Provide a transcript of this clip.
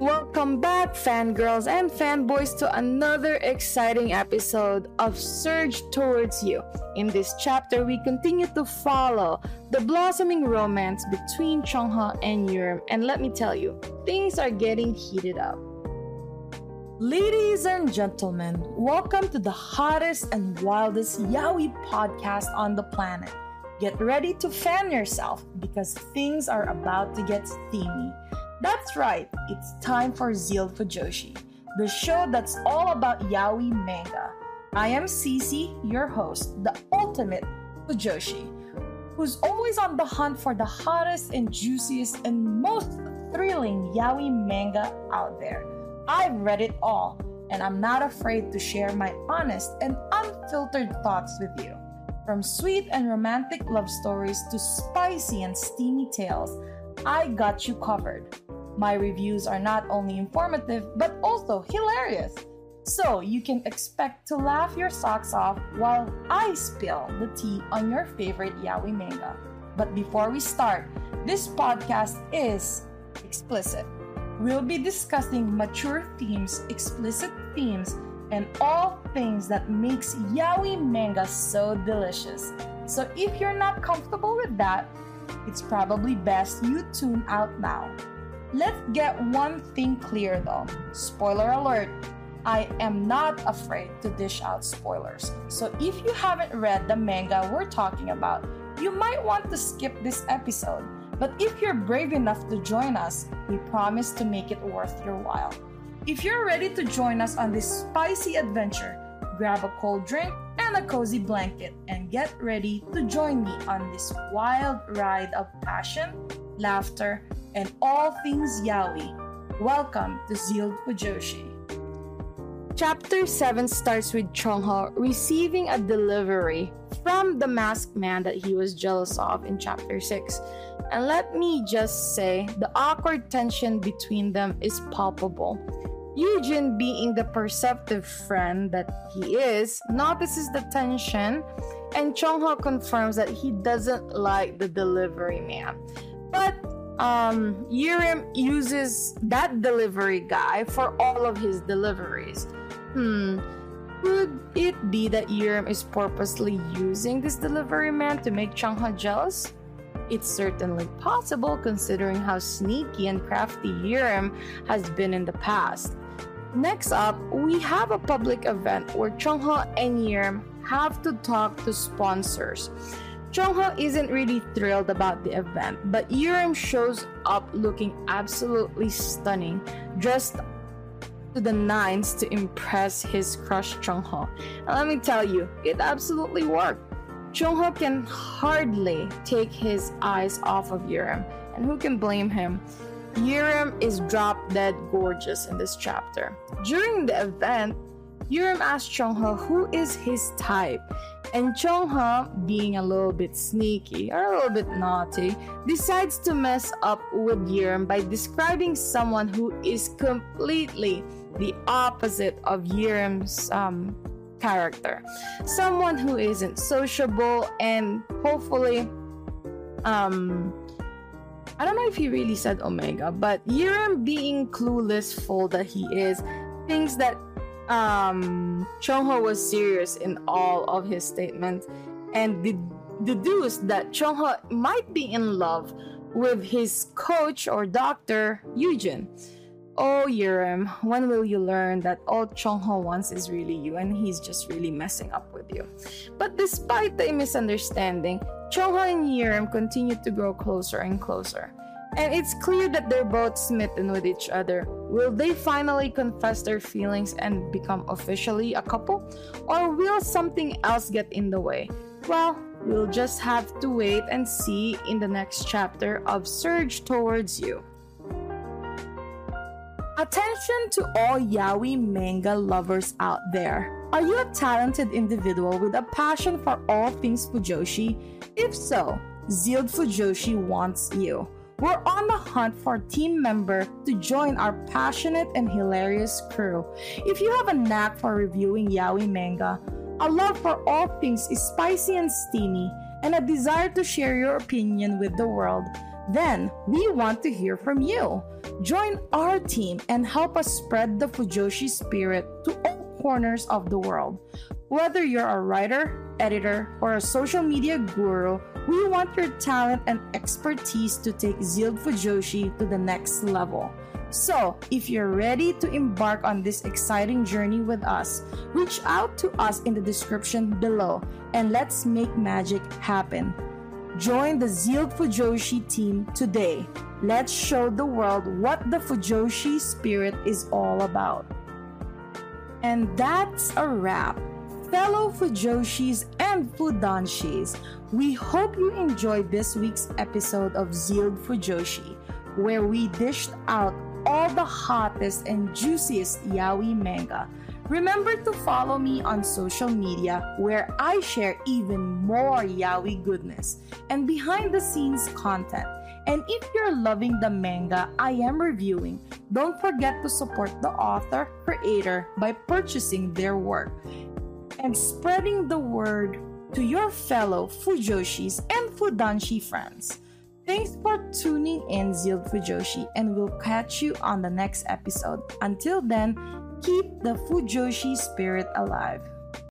Welcome back, fangirls and fanboys, to another exciting episode of Surge Towards You. In this chapter, we continue to follow the blossoming romance between Cheong-ho and Yurim, and let me tell you, things are getting heated up. Ladies and gentlemen, welcome to the hottest and wildest yaoi podcast on the planet. Get ready to fan yourself because things are about to get steamy. That's right, it's time for Zeal Fujoshi, the show that's all about yaoi manga. I am CeeCee, your host, the ultimate Fujoshi, who's always on the hunt for the hottest and juiciest and most thrilling yaoi manga out there. I've read it all, and I'm not afraid to share my honest and unfiltered thoughts with you. From sweet and romantic love stories to spicy and steamy tales, I got you covered. My reviews are not only informative but also hilarious. So you can expect to laugh your socks off while I spill the tea on your favorite yaoi manga. But before we start, this podcast is explicit. We'll be discussing mature themes, explicit themes, and all things that makes yaoi manga so delicious. So if you're not comfortable with that, it's probably best you tune out now. Let's get one thing clear though. Spoiler alert. I am not afraid to dish out spoilers. So if you haven't read the manga we're talking about, you might want to skip this episode. But if you're brave enough to join us, we promise to make it worth your while. If you're ready to join us on this spicy adventure, grab a cold drink and a cozy blanket and get ready to join me on this wild ride of passion, laughter, and all things yaoi. Welcome to Zeal Fujoshi. Chapter 7 starts with Cheong-ho receiving a delivery from the masked man that he was jealous of in chapter 6. And let me just say, the awkward tension between them is palpable. Eugene, being the perceptive friend that he is, notices the tension, and Cheong-ho confirms that he doesn't like the delivery man. But um, uses that delivery guy for all of his deliveries. Hmm. Could it be that Yurim is purposely using this delivery man to make Cheong-ho jealous? It's certainly possible considering how sneaky and crafty Yurim has been in the past. Next up, we have a public event where Cheong-ho and Yurim have to talk to sponsors. Cheong-ho isn't really thrilled about the event, but Yurim shows up looking absolutely stunning, dressed to the nines to impress his crush Cheong-ho. And let me tell you, it absolutely worked. Cheong-ho can hardly take his eyes off of Yurim, and who can blame him? Yurim is drop dead gorgeous in this chapter. During the event, Yurim asks Cheong-ho who is his type, and Cheong-ho, being a little bit sneaky or a little bit naughty, decides to mess up with Yurim by describing someone who is completely the opposite of Yurim's um, character. Someone who isn't sociable and hopefully um I don't know if he really said Omega, but Yurim being clueless fool that he is, thinks that um, Cheong-ho was serious in all of his statements and ded- deduced that Cheong-ho might be in love with his coach or doctor, Eugene. Oh, Yurim, when will you learn that all Cheong-ho wants is really you and he's just really messing up with you? But despite the misunderstanding, Cheong-ho and Yurim continue to grow closer and closer and it's clear that they're both smitten with each other. Will they finally confess their feelings and become officially a couple? Or will something else get in the way? Well, we'll just have to wait and see in the next chapter of Surge Towards You. Attention to all yaoi manga lovers out there. Are you a talented individual with a passion for all things Fujoshi? If so, Zeal Fujoshi wants you. We're on the hunt for a team member to join our passionate and hilarious crew. If you have a knack for reviewing yaoi manga, a love for all things spicy and steamy, and a desire to share your opinion with the world, Then we want to hear from you. Join our team and help us spread the Fujoshi spirit to all corners of the world. Whether you're a writer, editor, or a social media guru, we want your talent and expertise to take Zealed Fujoshi to the next level. So, if you're ready to embark on this exciting journey with us, reach out to us in the description below and let's make magic happen. Join the Zealed Fujoshi team today. Let's show the world what the Fujoshi spirit is all about. And that's a wrap. Fellow Fujoshis and Fudanshis, we hope you enjoyed this week's episode of Zealed Fujoshi, where we dished out all the hottest and juiciest yaoi manga. Remember to follow me on social media where I share even more yaoi goodness and behind the scenes content. And if you're loving the manga I am reviewing, don't forget to support the author creator by purchasing their work and spreading the word to your fellow Fujoshis and Fudanshi friends. Thanks for tuning in, Zealed Fujoshi, and we'll catch you on the next episode. Until then, keep the Fujoshi spirit alive.